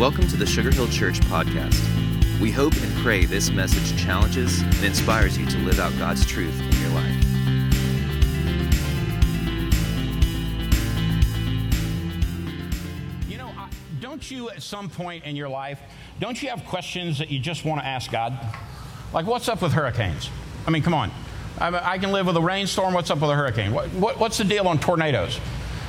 Welcome to the Sugar Hill Church podcast. We hope and pray this message challenges and inspires you to live out God's truth in your life. You know, don't you at some point in your life, don't you have questions that you just want to ask God? Like, what's up with hurricanes? I mean, come on. I, can live with a rainstorm. What's up with a hurricane? What, what, what's the deal on tornadoes?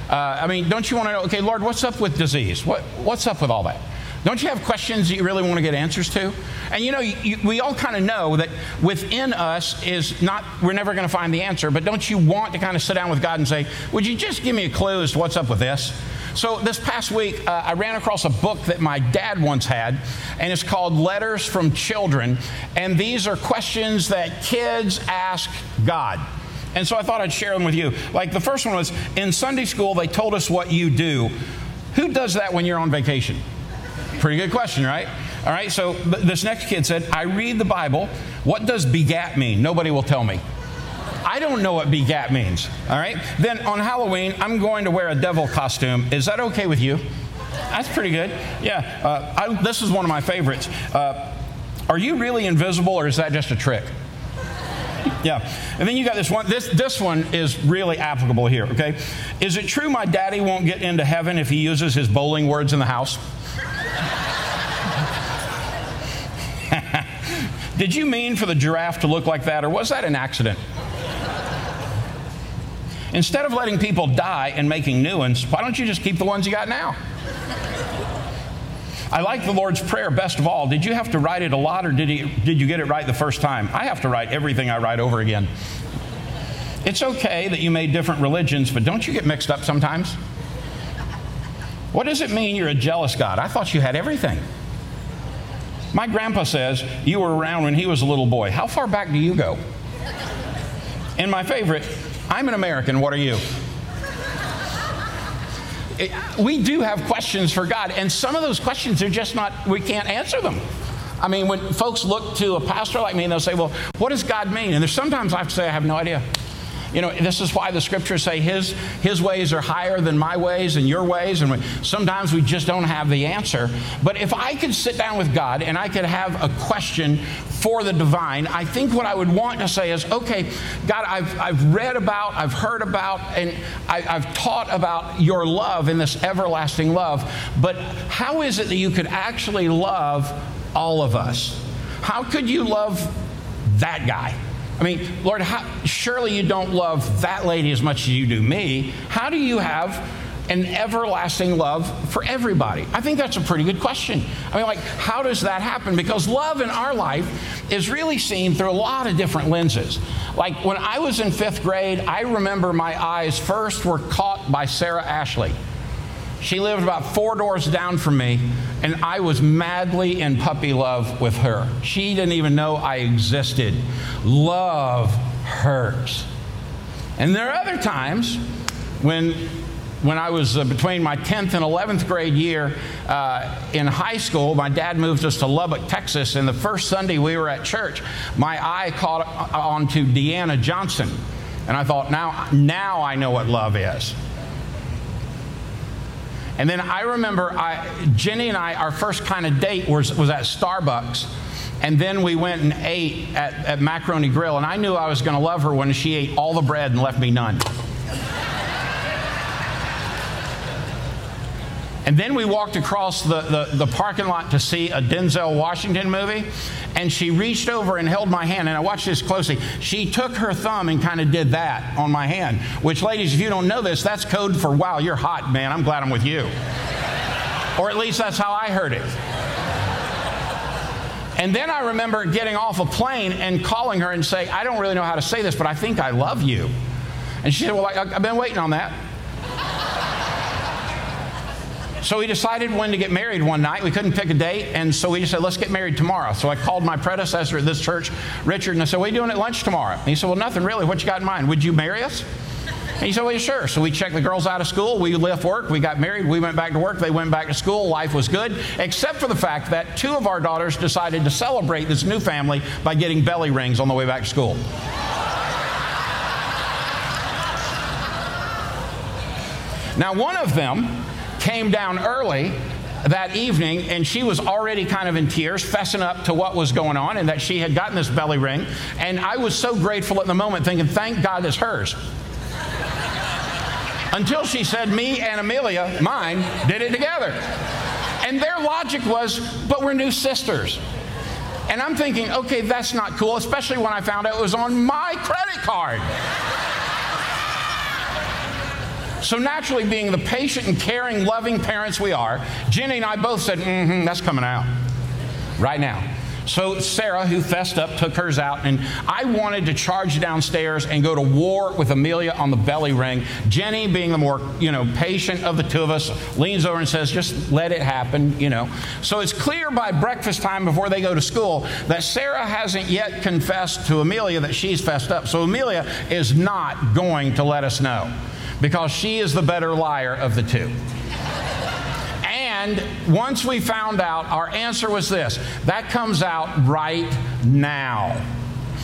Uh, I mean, don't you want to know, okay, Lord, what's up with disease? What, what's up with all that? Don't you have questions that you really want to get answers to? And you know, you, we all kind of know that within us is not, we're never going to find the answer, but don't you want to kind of sit down with God and say, Would you just give me a clue as to what's up with this? So, this past week, uh, I ran across a book that my dad once had, and it's called Letters from Children. And these are questions that kids ask God. And so I thought I'd share them with you. Like the first one was in Sunday school, they told us what you do. Who does that when you're on vacation? Pretty good question, right? All right, so this next kid said, I read the Bible. What does begat mean? Nobody will tell me. I don't know what begat means. All right, then on Halloween, I'm going to wear a devil costume. Is that okay with you? That's pretty good. Yeah, uh, I, this is one of my favorites. Uh, are you really invisible or is that just a trick? Yeah. And then you got this one. This, this one is really applicable here, okay? Is it true my daddy won't get into heaven if he uses his bowling words in the house? Did you mean for the giraffe to look like that, or was that an accident? Instead of letting people die and making new ones, why don't you just keep the ones you got now? I like the Lord's Prayer best of all. Did you have to write it a lot or did, he, did you get it right the first time? I have to write everything I write over again. It's okay that you made different religions, but don't you get mixed up sometimes? What does it mean you're a jealous God? I thought you had everything. My grandpa says you were around when he was a little boy. How far back do you go? And my favorite, I'm an American, what are you? It- we do have questions for God, and some of those questions are just not, we can't answer them. I mean, when folks look to a pastor like me and they'll say, Well, what does God mean? And there's sometimes I have to say, I have no idea. You know, this is why the scriptures say his, his ways are higher than my ways and your ways, and we, sometimes we just don't have the answer. But if I could sit down with God and I could have a question for the divine, I think what I would want to say is, okay, God, I've, I've read about, I've heard about, and I, I've taught about your love and this everlasting love, but how is it that you could actually love all of us? How could you love that guy? I mean, Lord, how, surely you don't love that lady as much as you do me. How do you have an everlasting love for everybody? I think that's a pretty good question. I mean, like, how does that happen? Because love in our life is really seen through a lot of different lenses. Like, when I was in fifth grade, I remember my eyes first were caught by Sarah Ashley. She lived about four doors down from me, and I was madly in puppy love with her. She didn't even know I existed. Love hurts. And there are other times when, when I was uh, between my 10th and 11th grade year uh, in high school, my dad moved us to Lubbock, Texas, and the first Sunday we were at church, my eye caught on to Deanna Johnson. And I thought, now, now I know what love is. And then I remember I, Jenny and I, our first kind of date was, was at Starbucks. And then we went and ate at, at Macaroni Grill. And I knew I was going to love her when she ate all the bread and left me none. And then we walked across the, the, the, parking lot to see a Denzel Washington movie. And she reached over and held my hand. And I watched this closely. She took her thumb and kind of did that on my hand. Which, ladies, if you don't know this, that's code for, wow, you're hot, man. I'm glad I'm with you. or at least that's how I heard it. And then I remember getting off a plane and calling her and say, I don't really know how to say this, but I think I love you. And she said, Well, I, I've been waiting on that. So we decided when to get married one night. We couldn't pick a date, and so we just said, let's get married tomorrow. So I called my predecessor at this church, Richard, and I said, what are you doing at lunch tomorrow? And he said, well, nothing really. What you got in mind? Would you marry us? And he said, well, sure. So we checked the girls out of school. We left work. We got married. We went back to work. They went back to school. Life was good, except for the fact that two of our daughters decided to celebrate this new family by getting belly rings on the way back to school. Now, one of them came down early that evening, and she was already kind of in tears, fessing up to what was going on and that she had gotten this belly ring. And I was so grateful at the moment, thinking, thank God it's hers. Until she said, me and Amelia, mine, did it together. And their logic was, but we're new sisters. And I'm thinking, okay, that's not cool, especially when I found out it was on my credit card. So, naturally, being the patient and caring, loving parents we are, Jenny and I both said, mm hmm, that's coming out right now. So Sarah, who fessed up, took hers out, and I wanted to charge downstairs and go to war with Amelia on the belly ring. Jenny, being the more you know patient of the two of us, leans over and says, "Just let it happen," you know. So it's clear by breakfast time before they go to school that Sarah hasn't yet confessed to Amelia that she's fessed up. So Amelia is not going to let us know because she is the better liar of the two. And once we found out, our answer was this that comes out right now.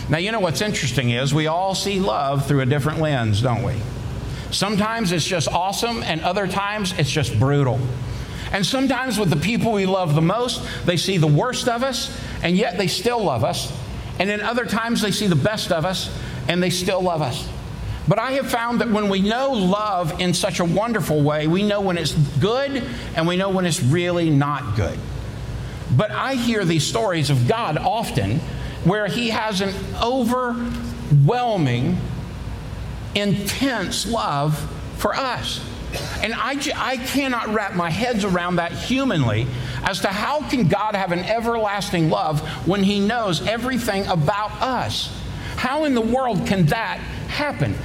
Now, you know what's interesting is we all see love through a different lens, don't we? Sometimes it's just awesome, and other times it's just brutal. And sometimes with the people we love the most, they see the worst of us, and yet they still love us. And then other times they see the best of us, and they still love us. But I have found that when we know love in such a wonderful way, we know when it's good and we know when it's really not good. But I hear these stories of God often where He has an overwhelming, intense love for us. And I, I cannot wrap my heads around that humanly as to how can God have an everlasting love when He knows everything about us? How in the world can that happen?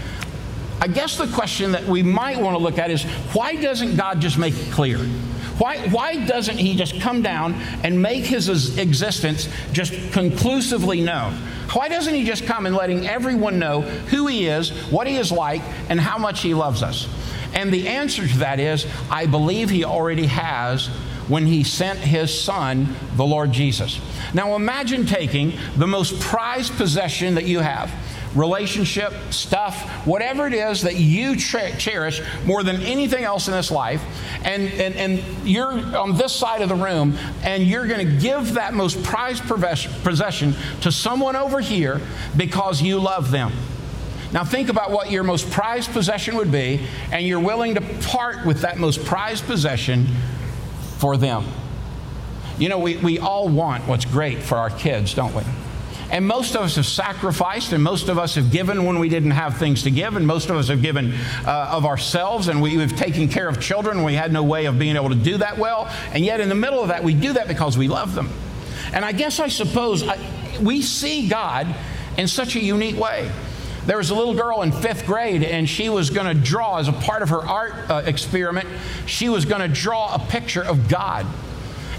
I guess the question that we might want to look at is why doesn't God just make it clear? Why, why doesn't He just come down and make His existence just conclusively known? Why doesn't He just come and letting everyone know who He is, what He is like, and how much He loves us? And the answer to that is I believe He already has when He sent His Son, the Lord Jesus. Now imagine taking the most prized possession that you have relationship, stuff, whatever it is that you cherish more than anything else in this life, and, and, and you're on this side of the room, and you're going to give that most prized possession to someone over here because you love them. Now, think about what your most prized possession would be, and you're willing to part with that most prized possession for them. You know, we, we all want what's great for our kids, don't we? And most of us have sacrificed, and most of us have given when we didn't have things to give, and most of us have given uh, of ourselves, and we, have taken care of children. We had no way of being able to do that well. And yet, in the middle of that, we do that because we love them. And I guess I suppose I, we see God in such a unique way. There was a little girl in fifth grade, and she was going to draw, as a part of her art uh, experiment, she was going to draw a picture of God.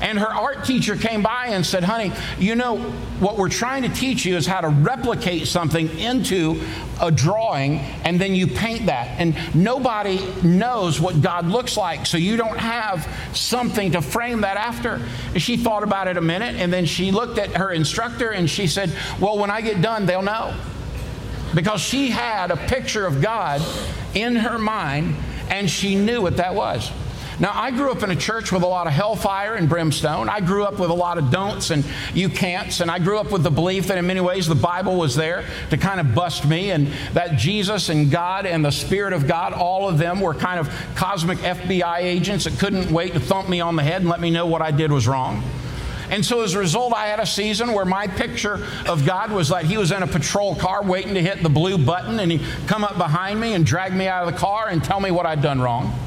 And her art teacher came by and said, Honey, you know, what we're trying to teach you is how to replicate something into a drawing, and then you paint that. And nobody knows what God looks like, so you don't have something to frame that after. And she thought about it a minute, and then she looked at her instructor and she said, Well, when I get done, they'll know. Because she had a picture of God in her mind, and she knew what that was. Now, I grew up in a church with a lot of hellfire and brimstone. I grew up with a lot of don'ts and you can'ts. And I grew up with the belief that in many ways the Bible was there to kind of bust me and that Jesus and God and the Spirit of God, all of them were kind of cosmic FBI agents that couldn't wait to thump me on the head and let me know what I did was wrong. And so as a result, I had a season where my picture of God was like he was in a patrol car waiting to hit the blue button and he'd come up behind me and drag me out of the car and tell me what I'd done wrong.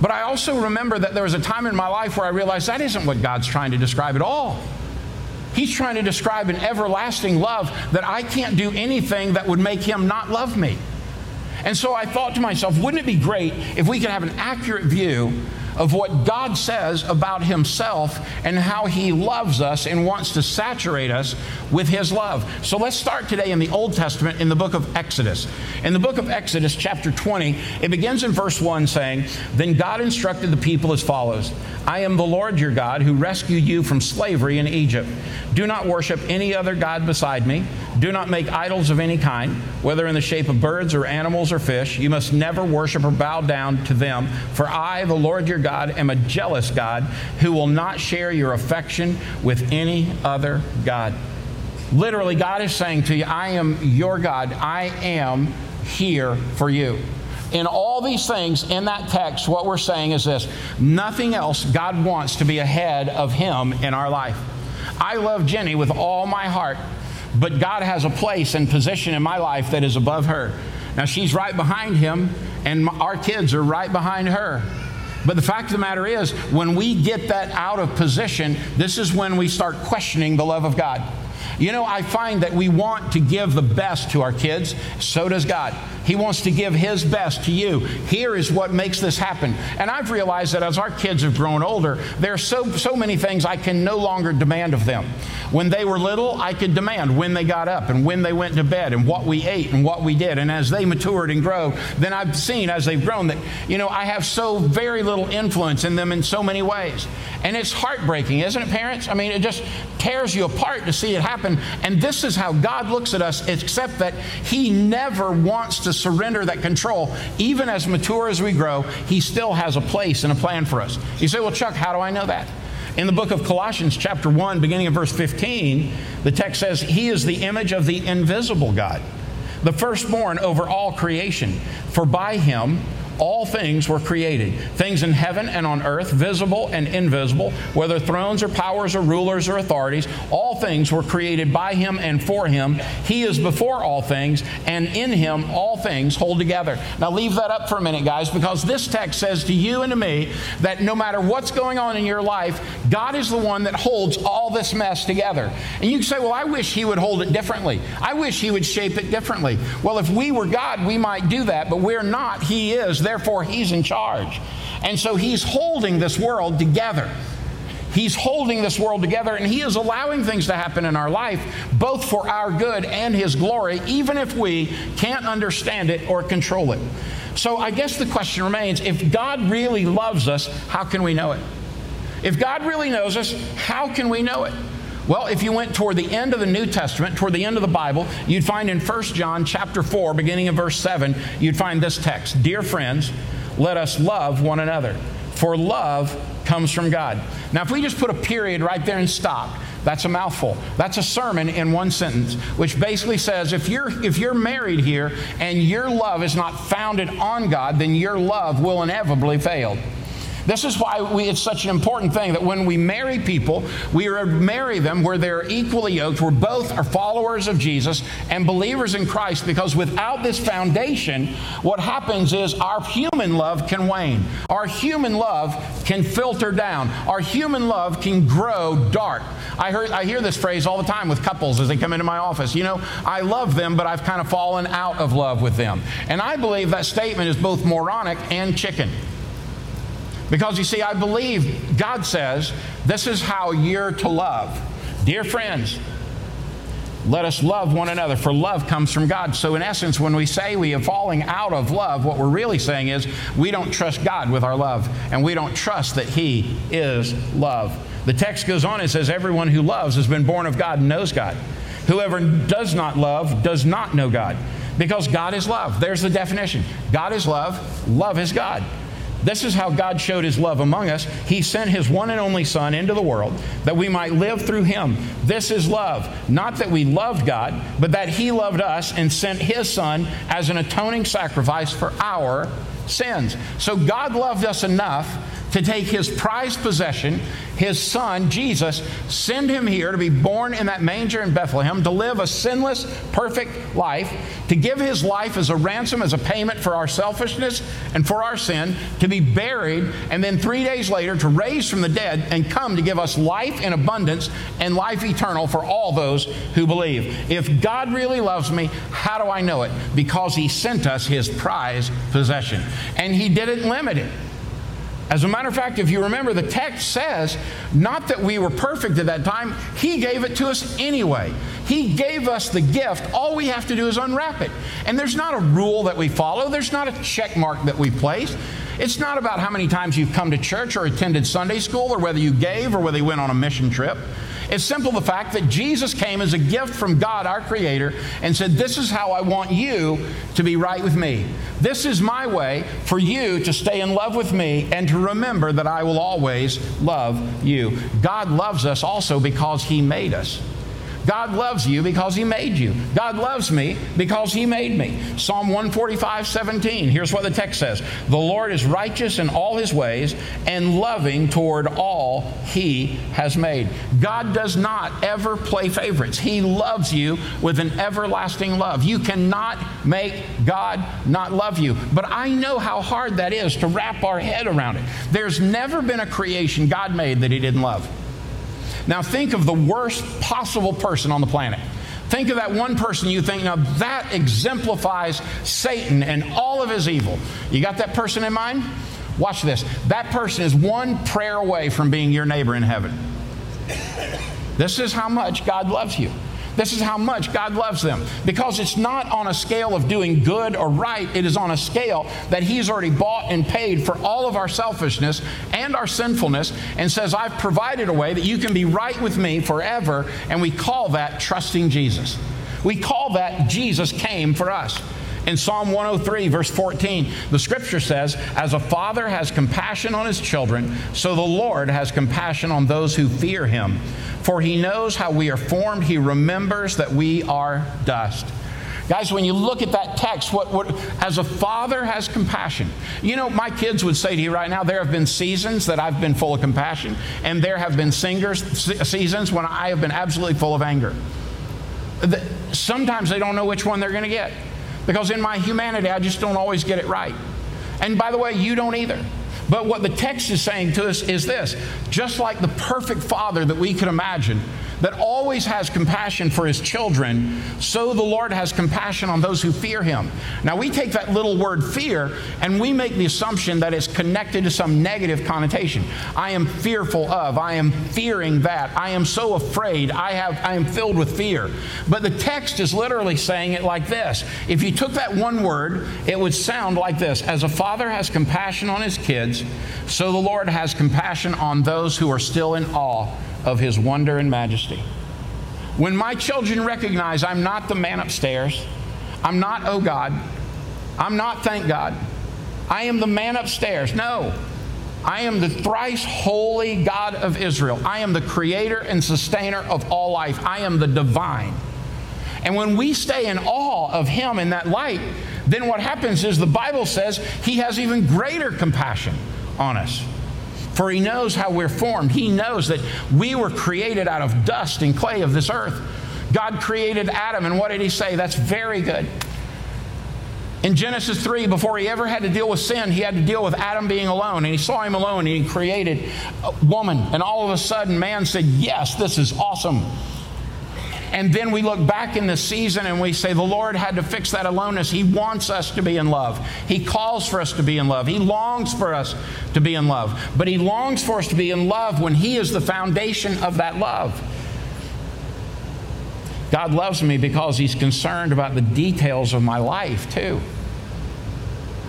But I also remember that there was a time in my life where I realized that isn't what God's trying to describe at all. He's trying to describe an everlasting love that I can't do anything that would make him not love me. And so I thought to myself, wouldn't it be great if we could have an accurate view of what God says about Himself and how He loves us and wants to saturate us with His love. So let's start today in the Old Testament in the book of Exodus. In the book of Exodus, chapter 20, it begins in verse 1 saying, Then God instructed the people as follows I am the Lord your God who rescued you from slavery in Egypt. Do not worship any other God beside me. Do not make idols of any kind, whether in the shape of birds or animals or fish. You must never worship or bow down to them, for I, the Lord your God, God, am a jealous God who will not share your affection with any other God. Literally, God is saying to you, I am your God. I am here for you. In all these things in that text, what we're saying is this nothing else God wants to be ahead of Him in our life. I love Jenny with all my heart, but God has a place and position in my life that is above her. Now, she's right behind Him, and our kids are right behind her. But the fact of the matter is, when we get that out of position, this is when we start questioning the love of God. You know, I find that we want to give the best to our kids, so does God. He wants to give His best to you. Here is what makes this happen. And I've realized that as our kids have grown older, there are so, so many things I can no longer demand of them. When they were little, I could demand when they got up and when they went to bed and what we ate and what we did. And as they matured and grow, then I've seen as they've grown that, you know, I have so very little influence in them in so many ways. And it's heartbreaking, isn't it, parents? I mean, it just tears you apart to see it happen. And this is how God looks at us, except that He never wants to surrender that control. Even as mature as we grow, He still has a place and a plan for us. You say, well, Chuck, how do I know that? In the book of Colossians, chapter 1, beginning of verse 15, the text says, He is the image of the invisible God, the firstborn over all creation. For by Him, all things were created things in heaven and on earth, visible and invisible, whether thrones or powers or rulers or authorities. All things were created by him and for him. He is before all things, and in him all things hold together. Now, leave that up for a minute, guys, because this text says to you and to me that no matter what's going on in your life, God is the one that holds all this mess together. And you can say, Well, I wish he would hold it differently. I wish he would shape it differently. Well, if we were God, we might do that, but we're not. He is therefore he's in charge. And so he's holding this world together. He's holding this world together and He is allowing things to happen in our life, both for our good and His glory, even if we can't understand it or control it. So I guess the question remains if God really loves us, how can we know it? If God really knows us, how can we know it? Well, if you went toward the end of the New Testament, toward the end of the Bible, you'd find in 1 John chapter 4, beginning in verse 7, you'd find this text Dear friends, let us love one another, for love comes from God. Now, if we just put a period right there and stop, that's a mouthful. That's a sermon in one sentence, which basically says if you're if you're married here and your love is not founded on God, then your love will inevitably fail. This is why we, it's such an important thing that when we marry people, we marry them where they're equally yoked, where both are followers of Jesus and believers in Christ, because without this foundation, what happens is our human love can wane. Our human love can filter down. Our human love can grow dark. I, heard, I hear this phrase all the time with couples as they come into my office. You know, I love them, but I've kind of fallen out of love with them. And I believe that statement is both moronic and chicken. Because you see, I believe God says this is how you're to love. Dear friends, let us love one another, for love comes from God. So, in essence, when we say we are falling out of love, what we're really saying is we don't trust God with our love, and we don't trust that He is love. The text goes on and says, Everyone who loves has been born of God and knows God. Whoever does not love does not know God, because God is love. There's the definition God is love, love is God. This is how God showed his love among us. He sent his one and only Son into the world that we might live through him. This is love. Not that we loved God, but that he loved us and sent his Son as an atoning sacrifice for our sins. So God loved us enough to take his prized possession, his son, Jesus, send him here to be born in that manger in Bethlehem, to live a sinless, perfect life, to give his life as a ransom, as a payment for our selfishness and for our sin, to be buried, and then three days later to raise from the dead and come to give us life in abundance and life eternal for all those who believe. If God really loves me, how do I know it? Because he sent us his prized possession. And he didn't limit it. As a matter of fact, if you remember, the text says not that we were perfect at that time, He gave it to us anyway. He gave us the gift. All we have to do is unwrap it. And there's not a rule that we follow, there's not a check mark that we place. It's not about how many times you've come to church or attended Sunday school or whether you gave or whether you went on a mission trip. It's simple the fact that Jesus came as a gift from God, our Creator, and said, This is how I want you to be right with me. This is my way for you to stay in love with me and to remember that I will always love you. God loves us also because He made us. God loves you because He made you. God loves me because He made me. Psalm 145, 17. Here's what the text says The Lord is righteous in all His ways and loving toward all He has made. God does not ever play favorites. He loves you with an everlasting love. You cannot make God not love you. But I know how hard that is to wrap our head around it. There's never been a creation God made that He didn't love. Now, think of the worst possible person on the planet. Think of that one person you think, now that exemplifies Satan and all of his evil. You got that person in mind? Watch this. That person is one prayer away from being your neighbor in heaven. This is how much God loves you. This is how much God loves them. Because it's not on a scale of doing good or right, it is on a scale that He's already bought and paid for all of our selfishness and our sinfulness and says, I've provided a way that you can be right with me forever. And we call that trusting Jesus. We call that Jesus came for us. In Psalm 103, verse 14, the scripture says, As a father has compassion on his children, so the Lord has compassion on those who fear him. For he knows how we are formed, he remembers that we are dust. Guys, when you look at that text, what, what, as a father has compassion, you know, my kids would say to you right now, there have been seasons that I've been full of compassion, and there have been singers, seasons when I have been absolutely full of anger. Sometimes they don't know which one they're going to get because in my humanity, I just don't always get it right. And by the way, you don't either. But what the text is saying to us is this just like the perfect father that we could imagine, that always has compassion for his children, so the Lord has compassion on those who fear him. Now, we take that little word fear and we make the assumption that it's connected to some negative connotation. I am fearful of, I am fearing that, I am so afraid, I, have, I am filled with fear. But the text is literally saying it like this. If you took that one word, it would sound like this As a father has compassion on his kids, so the Lord has compassion on those who are still in awe of his wonder and majesty. When my children recognize I'm not the man upstairs, I'm not, oh God, I'm not, thank God, I am the man upstairs. No, I am the thrice holy God of Israel. I am the creator and sustainer of all life. I am the divine. And when we stay in awe of Him in that light, then what happens is the Bible says He has even greater compassion on us. For he knows how we're formed. He knows that we were created out of dust and clay of this earth. God created Adam, and what did he say? That's very good. In Genesis 3, before he ever had to deal with sin, he had to deal with Adam being alone. And he saw him alone, and he created a woman. And all of a sudden, man said, Yes, this is awesome. And then we look back in the season and we say, the Lord had to fix that aloneness. He wants us to be in love. He calls for us to be in love. He longs for us to be in love. But He longs for us to be in love when He is the foundation of that love. God loves me because He's concerned about the details of my life, too.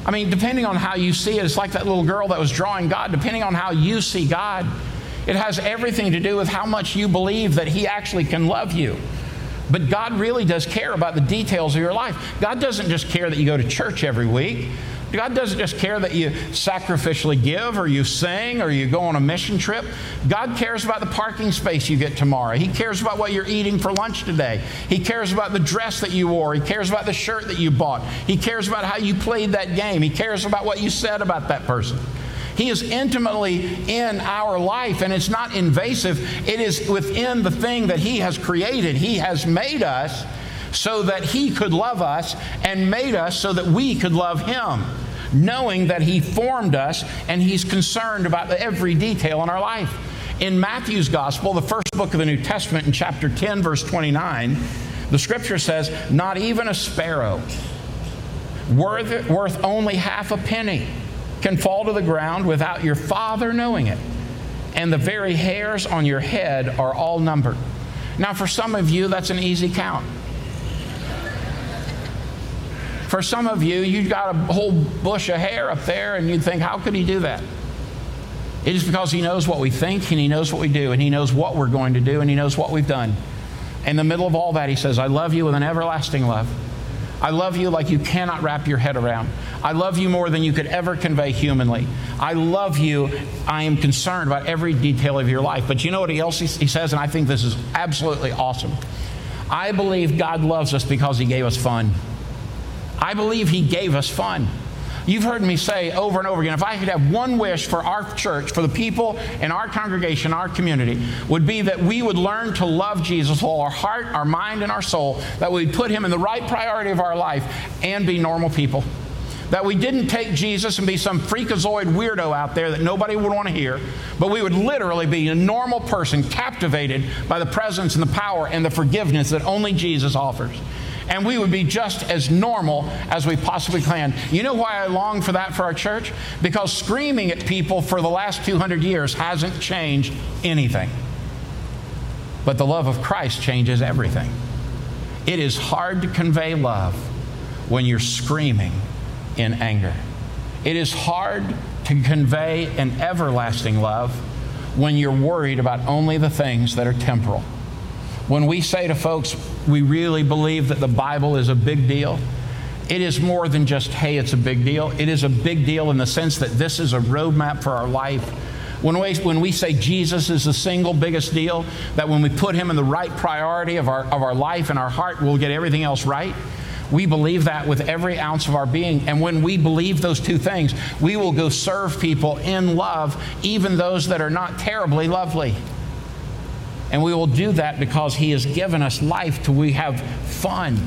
I mean, depending on how you see it, it's like that little girl that was drawing God. Depending on how you see God, it has everything to do with how much you believe that He actually can love you. But God really does care about the details of your life. God doesn't just care that you go to church every week. God doesn't just care that you sacrificially give or you sing or you go on a mission trip. God cares about the parking space you get tomorrow. He cares about what you're eating for lunch today. He cares about the dress that you wore. He cares about the shirt that you bought. He cares about how you played that game. He cares about what you said about that person. He is intimately in our life, and it's not invasive. It is within the thing that He has created. He has made us so that He could love us and made us so that we could love Him, knowing that He formed us and He's concerned about every detail in our life. In Matthew's Gospel, the first book of the New Testament, in chapter 10, verse 29, the scripture says, Not even a sparrow, worth, worth only half a penny can fall to the ground without your Father knowing it. And the very hairs on your head are all numbered. Now, for some of you, that's an easy count. For some of you, you've got a whole bush of hair up there, and you'd think, how could he do that? It is because He knows what we think and He knows what we do and He knows what we're going to do and He knows what we've done. In the middle of all that, He says, I love you with an everlasting love. I love you like you cannot wrap your head around. I love you more than you could ever convey humanly. I love you. I am concerned about every detail of your life. But you know what else he says? And I think this is absolutely awesome. I believe God loves us because He gave us fun. I believe He gave us fun. You've heard me say over and over again if I could have one wish for our church, for the people in our congregation, our community, would be that we would learn to love Jesus with all our heart, our mind, and our soul, that we'd put him in the right priority of our life and be normal people. That we didn't take Jesus and be some freakazoid weirdo out there that nobody would want to hear, but we would literally be a normal person captivated by the presence and the power and the forgiveness that only Jesus offers and we would be just as normal as we possibly can. You know why I long for that for our church? Because screaming at people for the last 200 years hasn't changed anything. But the love of Christ changes everything. It is hard to convey love when you're screaming in anger. It is hard to convey an everlasting love when you're worried about only the things that are temporal. When we say to folks, we really believe that the Bible is a big deal, it is more than just, hey, it's a big deal. It is a big deal in the sense that this is a roadmap for our life. When we, when we say Jesus is the single biggest deal, that when we put him in the right priority of our, of our life and our heart, we'll get everything else right. We believe that with every ounce of our being. And when we believe those two things, we will go serve people in love, even those that are not terribly lovely. And we will do that because He has given us life to we have fun.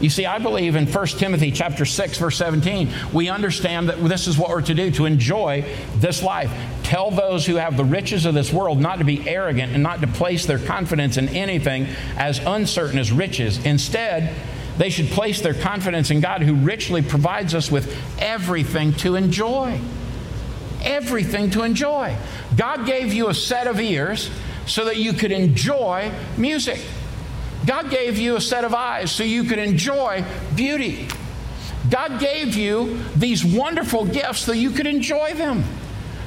You see, I believe in 1 Timothy chapter 6, verse 17, we understand that this is what we're to do to enjoy this life. Tell those who have the riches of this world not to be arrogant and not to place their confidence in anything as uncertain as riches. Instead, they should place their confidence in God who richly provides us with everything to enjoy. Everything to enjoy. God gave you a set of ears so that you could enjoy music. God gave you a set of eyes so you could enjoy beauty. God gave you these wonderful gifts so you could enjoy them.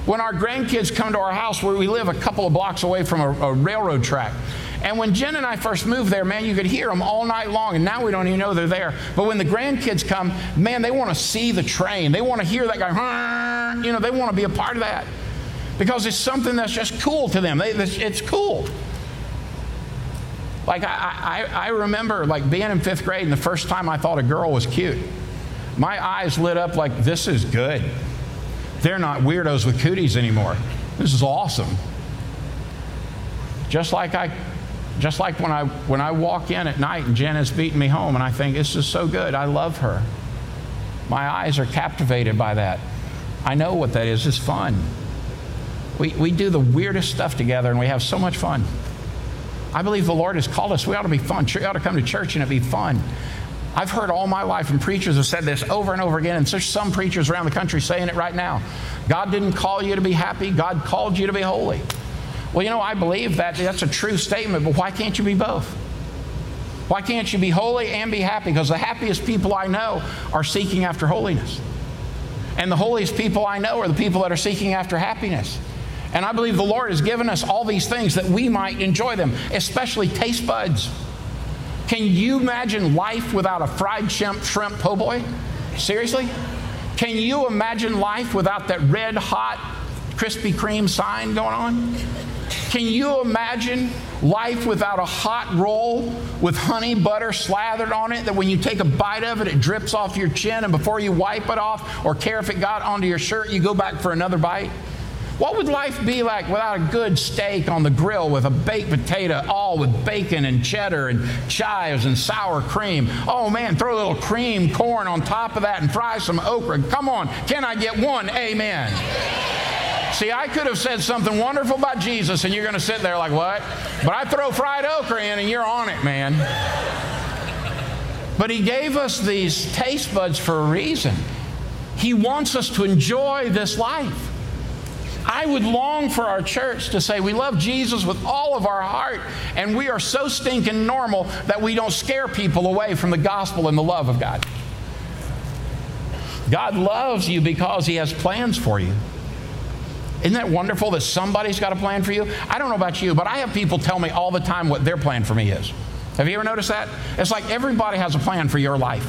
When our grandkids come to our house, where we live a couple of blocks away from a, a railroad track, and when Jen and I first moved there, man, you could hear them all night long, and now we don't even know they're there. But when the grandkids come, man, they want to see the train. They want to hear that guy, you know, they want to be a part of that because it's something that's just cool to them. They, it's cool. Like I, I, I remember like being in fifth grade and the first time I thought a girl was cute. My eyes lit up like this is good. They're not weirdos with cooties anymore. This is awesome. Just like I just like when I when I walk in at night and Jen is beating me home and I think this is so good. I love her. My eyes are captivated by that. I know what that is. It's fun. We, we do the weirdest stuff together and we have so much fun. I believe the Lord has called us. We ought to be fun. We ought to come to church and it be fun. I've heard all my life, and preachers have said this over and over again, and there's some preachers around the country saying it right now. God didn't call you to be happy, God called you to be holy. Well, you know, I believe that that's a true statement, but why can't you be both? Why can't you be holy and be happy? Because the happiest people I know are seeking after holiness. And the holiest people I know are the people that are seeking after happiness. And I believe the Lord has given us all these things that we might enjoy them, especially taste buds. Can you imagine life without a fried shrimp, shrimp po' boy? Seriously? Can you imagine life without that red hot Krispy Kreme sign going on? Can you imagine life without a hot roll with honey butter slathered on it that when you take a bite of it, it drips off your chin, and before you wipe it off or care if it got onto your shirt, you go back for another bite? What would life be like without a good steak on the grill with a baked potato, all with bacon and cheddar and chives and sour cream? Oh man, throw a little cream corn on top of that and fry some okra. Come on, can I get one? Amen. See, I could have said something wonderful about Jesus, and you're going to sit there like, what? But I throw fried okra in, and you're on it, man. But He gave us these taste buds for a reason. He wants us to enjoy this life. I would long for our church to say we love Jesus with all of our heart, and we are so stinking normal that we don't scare people away from the gospel and the love of God. God loves you because He has plans for you. Isn't that wonderful that somebody's got a plan for you? I don't know about you, but I have people tell me all the time what their plan for me is. Have you ever noticed that? It's like everybody has a plan for your life.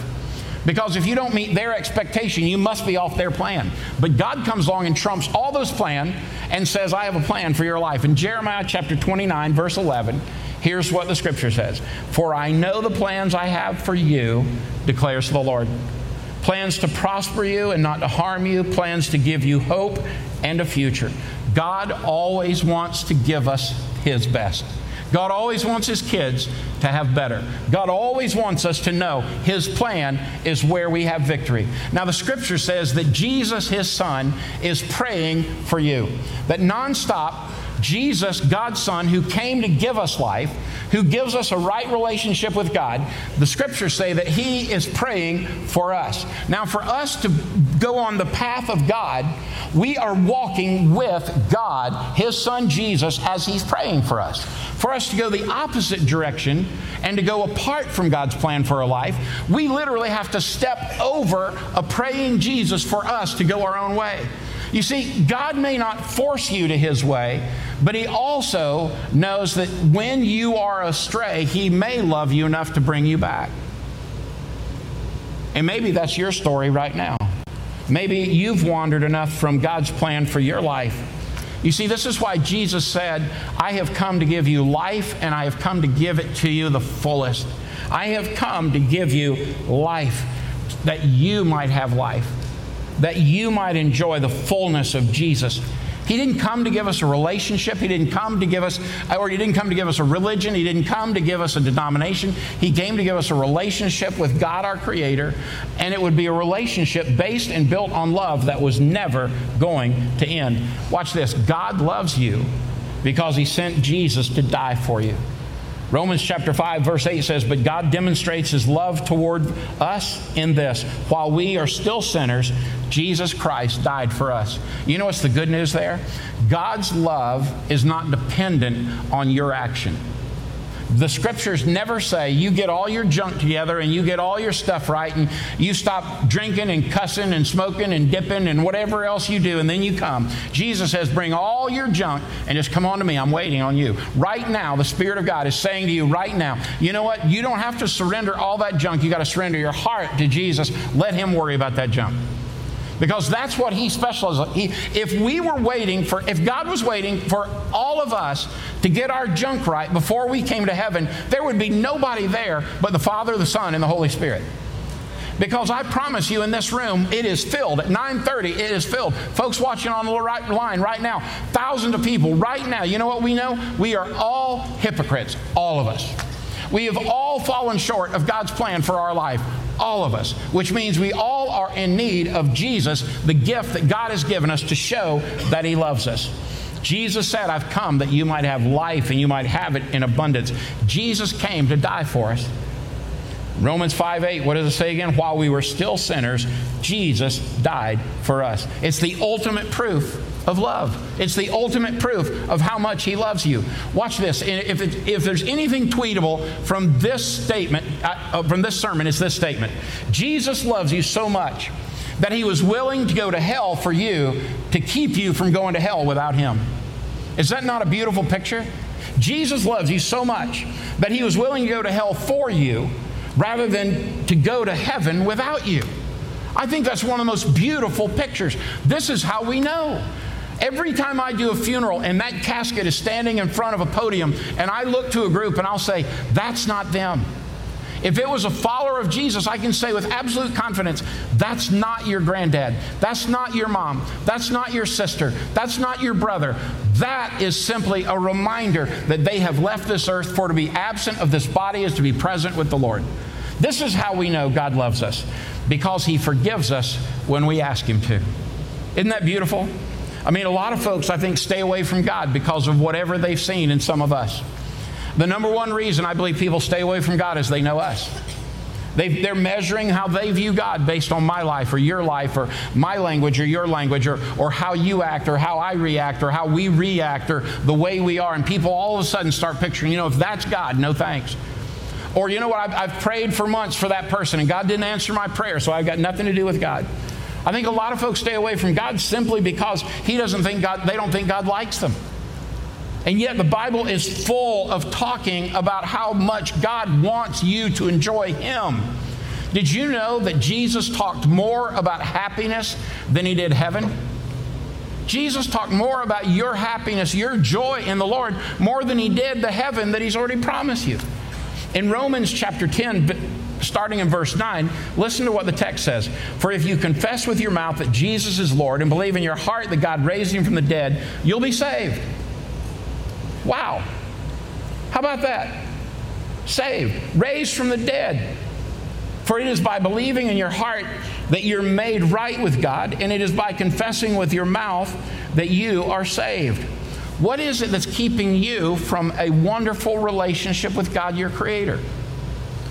Because if you don't meet their expectation, you must be off their plan. But God comes along and trumps all those plans and says, I have a plan for your life. In Jeremiah chapter 29, verse 11, here's what the scripture says For I know the plans I have for you, declares the Lord. Plans to prosper you and not to harm you, plans to give you hope and a future. God always wants to give us His best. God always wants His kids to have better. God always wants us to know His plan is where we have victory. Now, the scripture says that Jesus, His Son, is praying for you. That nonstop, Jesus, God's Son, who came to give us life, who gives us a right relationship with God, the scriptures say that He is praying for us. Now, for us to go on the path of God, we are walking with God, His Son Jesus, as He's praying for us. For us to go the opposite direction and to go apart from God's plan for our life, we literally have to step over a praying Jesus for us to go our own way. You see, God may not force you to His way, but He also knows that when you are astray, He may love you enough to bring you back. And maybe that's your story right now. Maybe you've wandered enough from God's plan for your life you see, this is why Jesus said, I have come to give you life and I have come to give it to you the fullest. I have come to give you life that you might have life, that you might enjoy the fullness of Jesus. He didn't come to give us a relationship. He didn't come to give us, or He didn't come to give us a religion. He didn't come to give us a denomination. He came to give us a relationship with God, our Creator, and it would be a relationship based and built on love that was never going to end. Watch this God loves you because He sent Jesus to die for you. Romans chapter 5, verse 8 says, But God demonstrates his love toward us in this while we are still sinners, Jesus Christ died for us. You know what's the good news there? God's love is not dependent on your action. The scriptures never say you get all your junk together and you get all your stuff right and you stop drinking and cussing and smoking and dipping and whatever else you do and then you come. Jesus says, Bring all your junk and just come on to me. I'm waiting on you. Right now, the Spirit of God is saying to you right now, you know what? You don't have to surrender all that junk. You got to surrender your heart to Jesus. Let Him worry about that junk because that's what he specializes he, if we were waiting for if god was waiting for all of us to get our junk right before we came to heaven there would be nobody there but the father the son and the holy spirit. Because I promise you in this room it is filled. At 9:30 it is filled. Folks watching on the right line right now thousands of people right now you know what we know? We are all hypocrites all of us we have all fallen short of God's plan for our life all of us, which means we all are in need of Jesus, the gift that God has given us to show that He loves us. Jesus said, I've come that you might have life and you might have it in abundance. Jesus came to die for us. Romans 5 8, what does it say again? While we were still sinners, Jesus died for us. It's the ultimate proof of love. It's the ultimate proof of how much He loves you. Watch this. If, it, if there's anything tweetable from this statement, uh, uh, from this sermon, it's this statement Jesus loves you so much that He was willing to go to hell for you to keep you from going to hell without Him. Is that not a beautiful picture? Jesus loves you so much that He was willing to go to hell for you rather than to go to heaven without you. I think that's one of the most beautiful pictures. This is how we know. Every time I do a funeral and that casket is standing in front of a podium, and I look to a group and I'll say, That's not them. If it was a follower of Jesus, I can say with absolute confidence, that's not your granddad. That's not your mom. That's not your sister. That's not your brother. That is simply a reminder that they have left this earth for to be absent of this body is to be present with the Lord. This is how we know God loves us because He forgives us when we ask Him to. Isn't that beautiful? I mean, a lot of folks, I think, stay away from God because of whatever they've seen in some of us. The number one reason I believe people stay away from God is they know us. they are measuring how they view God based on my life or your life or my language or your language or, or how you act or how I react or how we react or the way we are. And people all of a sudden start picturing, you know, if that's God, no thanks. Or, you know what, I've, I've prayed for months for that person and God didn't answer my prayer, so I've got nothing to do with God. I think a lot of folks stay away from God simply because he doesn't think God, they don't think God likes them. And yet the Bible is full of talking about how much God wants you to enjoy him. Did you know that Jesus talked more about happiness than he did heaven? Jesus talked more about your happiness, your joy in the Lord, more than he did the heaven that he's already promised you. In Romans chapter 10, starting in verse 9, listen to what the text says. For if you confess with your mouth that Jesus is Lord and believe in your heart that God raised him from the dead, you'll be saved. Wow. How about that? Saved, raised from the dead. For it is by believing in your heart that you're made right with God, and it is by confessing with your mouth that you are saved. What is it that's keeping you from a wonderful relationship with God, your Creator?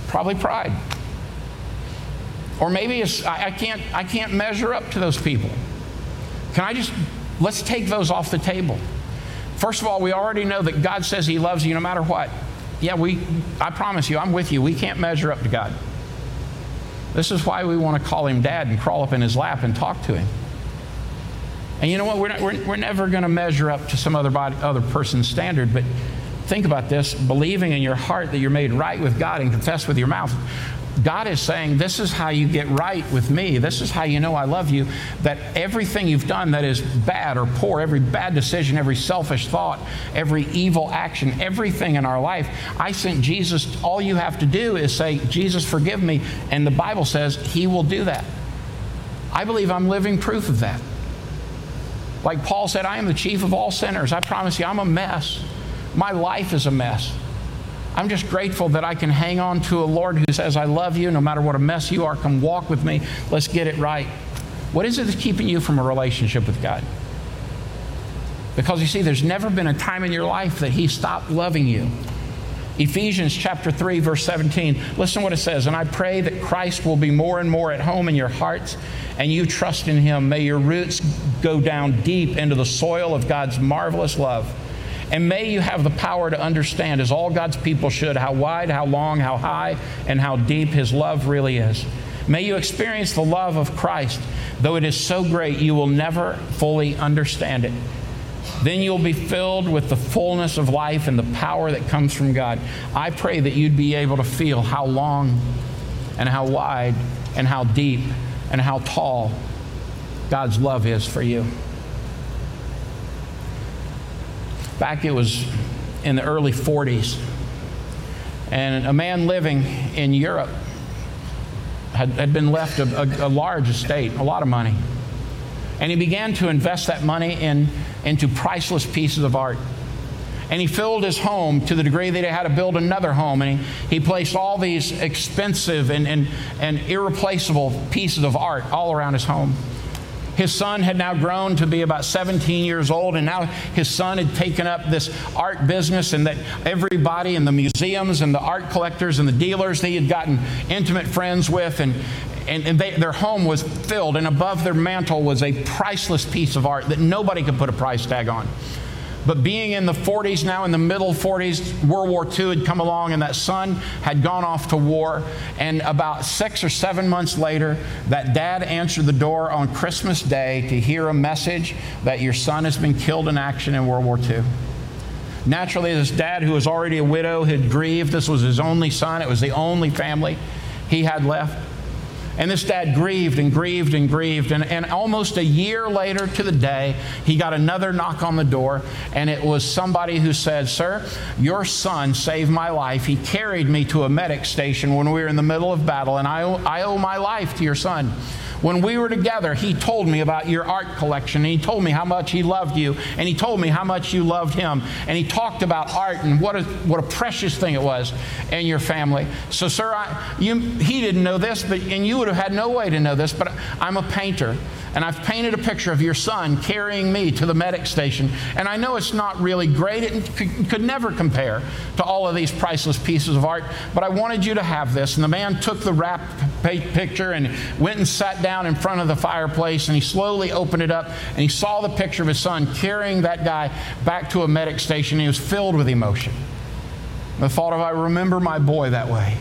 Probably pride. Or maybe it's, I, I, can't, I can't measure up to those people. Can I just, let's take those off the table. First of all, we already know that God says He loves you no matter what. Yeah, we, I promise you, I'm with you. We can't measure up to God. This is why we want to call Him Dad and crawl up in His lap and talk to Him. And you know what? We're, not, we're, we're never going to measure up to some other, body, other person's standard, but think about this believing in your heart that you're made right with God and confess with your mouth. God is saying, This is how you get right with me. This is how you know I love you. That everything you've done that is bad or poor, every bad decision, every selfish thought, every evil action, everything in our life, I sent Jesus. All you have to do is say, Jesus, forgive me. And the Bible says He will do that. I believe I'm living proof of that. Like Paul said, I am the chief of all sinners. I promise you, I'm a mess. My life is a mess. I'm just grateful that I can hang on to a Lord who says, I love you no matter what a mess you are. Come walk with me. Let's get it right. What is it that's keeping you from a relationship with God? Because you see, there's never been a time in your life that He stopped loving you. Ephesians chapter 3, verse 17. Listen what it says. And I pray that Christ will be more and more at home in your hearts and you trust in Him. May your roots go down deep into the soil of God's marvelous love. And may you have the power to understand, as all God's people should, how wide, how long, how high, and how deep His love really is. May you experience the love of Christ, though it is so great you will never fully understand it. Then you'll be filled with the fullness of life and the power that comes from God. I pray that you'd be able to feel how long and how wide and how deep and how tall God's love is for you. Back it was in the early 40s, and a man living in Europe had, had been left a, a, a large estate, a lot of money. And he began to invest that money in, into priceless pieces of art. And he filled his home to the degree that he had to build another home. And he, he placed all these expensive and, and, and irreplaceable pieces of art all around his home. His son had now grown to be about 17 years old, and now his son had taken up this art business, and that everybody in the museums and the art collectors and the dealers he had gotten intimate friends with, and, and, and they, their home was filled, and above their mantle was a priceless piece of art that nobody could put a price tag on. But being in the 40s now, in the middle 40s, World War II had come along, and that son had gone off to war. And about six or seven months later, that dad answered the door on Christmas Day to hear a message that your son has been killed in action in World War II. Naturally, this dad, who was already a widow, had grieved. This was his only son, it was the only family he had left. And this dad grieved and grieved and grieved. And, and almost a year later to the day, he got another knock on the door. And it was somebody who said, Sir, your son saved my life. He carried me to a medic station when we were in the middle of battle. And I I owe my life to your son. When we were together, he told me about your art collection, and he told me how much he loved you, and he told me how much you loved him, and he talked about art and what a, what a precious thing it was in your family. So, sir, I, you, he didn't know this, but and you would have had no way to know this, but I'm a painter, and I've painted a picture of your son carrying me to the medic station. And I know it's not really great, it could, never compare to all of these priceless pieces of art, but I wanted you to have this. And the man took the wrap picture and went and sat down in front of the fireplace, and he slowly opened it up, and he saw the picture of his son carrying that guy back to a medic station. He was filled with emotion. The thought of, I remember my boy that way.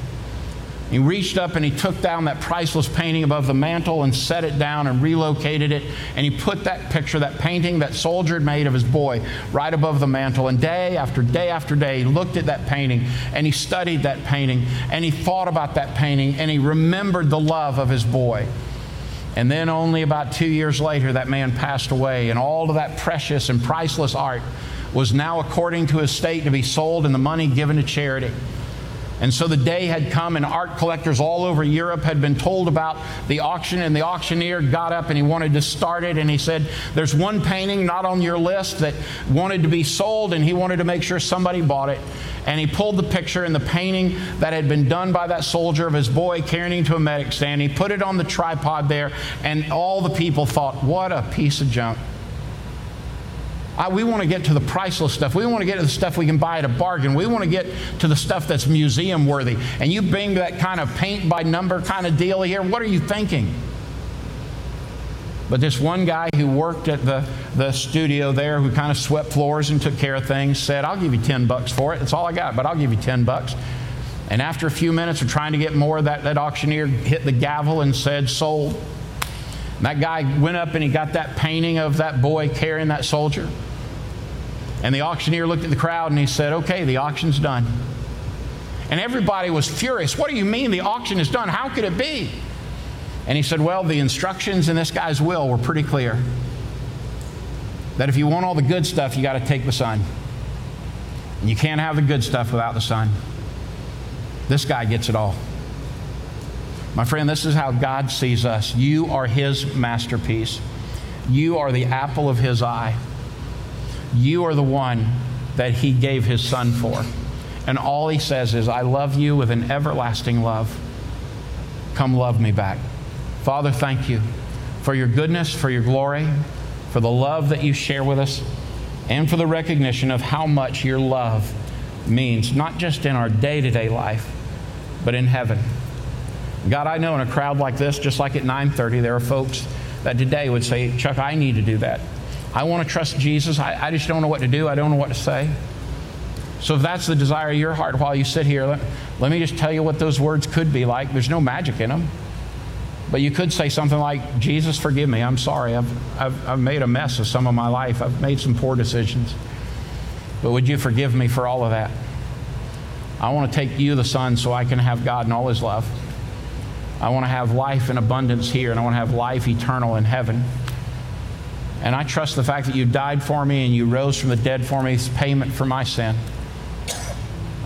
He reached up and he took down that priceless painting above the mantle and set it down and relocated it. And he put that picture, that painting that soldier had made of his boy, right above the mantle. And day after day after day, he looked at that painting and he studied that painting and he thought about that painting and he remembered the love of his boy. And then, only about two years later, that man passed away, and all of that precious and priceless art was now, according to his state, to be sold and the money given to charity. And so the day had come, and art collectors all over Europe had been told about the auction, and the auctioneer got up and he wanted to start it. And he said, There's one painting not on your list that wanted to be sold, and he wanted to make sure somebody bought it. And he pulled the picture and the painting that had been done by that soldier of his boy carrying to a medic stand. He put it on the tripod there, and all the people thought, What a piece of junk. I, we want to get to the priceless stuff. We want to get to the stuff we can buy at a bargain. We want to get to the stuff that's museum worthy. And you bring that kind of paint by number kind of deal here. What are you thinking? But this one guy who worked at the, the studio there, who kind of swept floors and took care of things, said, I'll give you 10 bucks for it. That's all I got, but I'll give you 10 bucks. And after a few minutes of trying to get more, that, that auctioneer hit the gavel and said, Sold. And that guy went up and he got that painting of that boy carrying that soldier. And the auctioneer looked at the crowd and he said, Okay, the auction's done. And everybody was furious. What do you mean the auction is done? How could it be? And he said, Well, the instructions in this guy's will were pretty clear that if you want all the good stuff, you got to take the son. And you can't have the good stuff without the son. This guy gets it all. My friend, this is how God sees us. You are his masterpiece, you are the apple of his eye. You are the one that He gave His Son for. And all He says is, I love you with an everlasting love. Come love me back. Father, thank you for your goodness, for your glory, for the love that you share with us, and for the recognition of how much your love means, not just in our day to day life, but in heaven. God, I know in a crowd like this, just like at 9:30, there are folks that today would say, Chuck, I need to do that. I want to trust Jesus. I, I just don't know what to do. I don't know what to say. So if that's the desire of your heart while you sit here, let, let me just tell you what those words could be like. There's no magic in them. But you could say something like, Jesus, forgive me. I'm sorry. I've, I've, I've made a mess of some of my life. I've made some poor decisions. But would you forgive me for all of that? I want to take you, the Son, so I can have God and all His love. I want to have life in abundance here, and I want to have life eternal in heaven. And I trust the fact that you died for me and you rose from the dead for me is payment for my sin.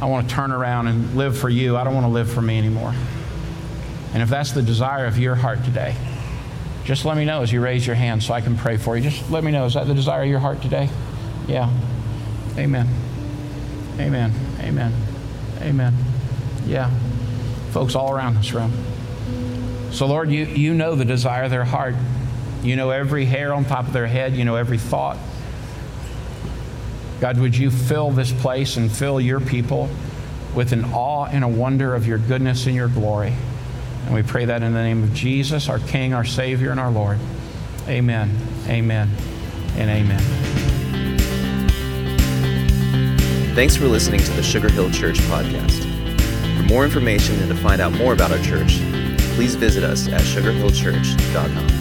I want to turn around and live for you. I don't want to live for me anymore. And if that's the desire of your heart today, just let me know as you raise your hand so I can pray for you. Just let me know. Is that the desire of your heart today? Yeah. Amen. Amen. Amen. Amen. Yeah. Folks all around this room. So, Lord, you, you know the desire of their heart. You know every hair on top of their head, you know every thought. God, would you fill this place and fill your people with an awe and a wonder of your goodness and your glory? And we pray that in the name of Jesus, our King, our Savior, and our Lord. Amen, amen, and amen. Thanks for listening to the Sugar Hill Church podcast. For more information and to find out more about our church, please visit us at sugarhillchurch.com.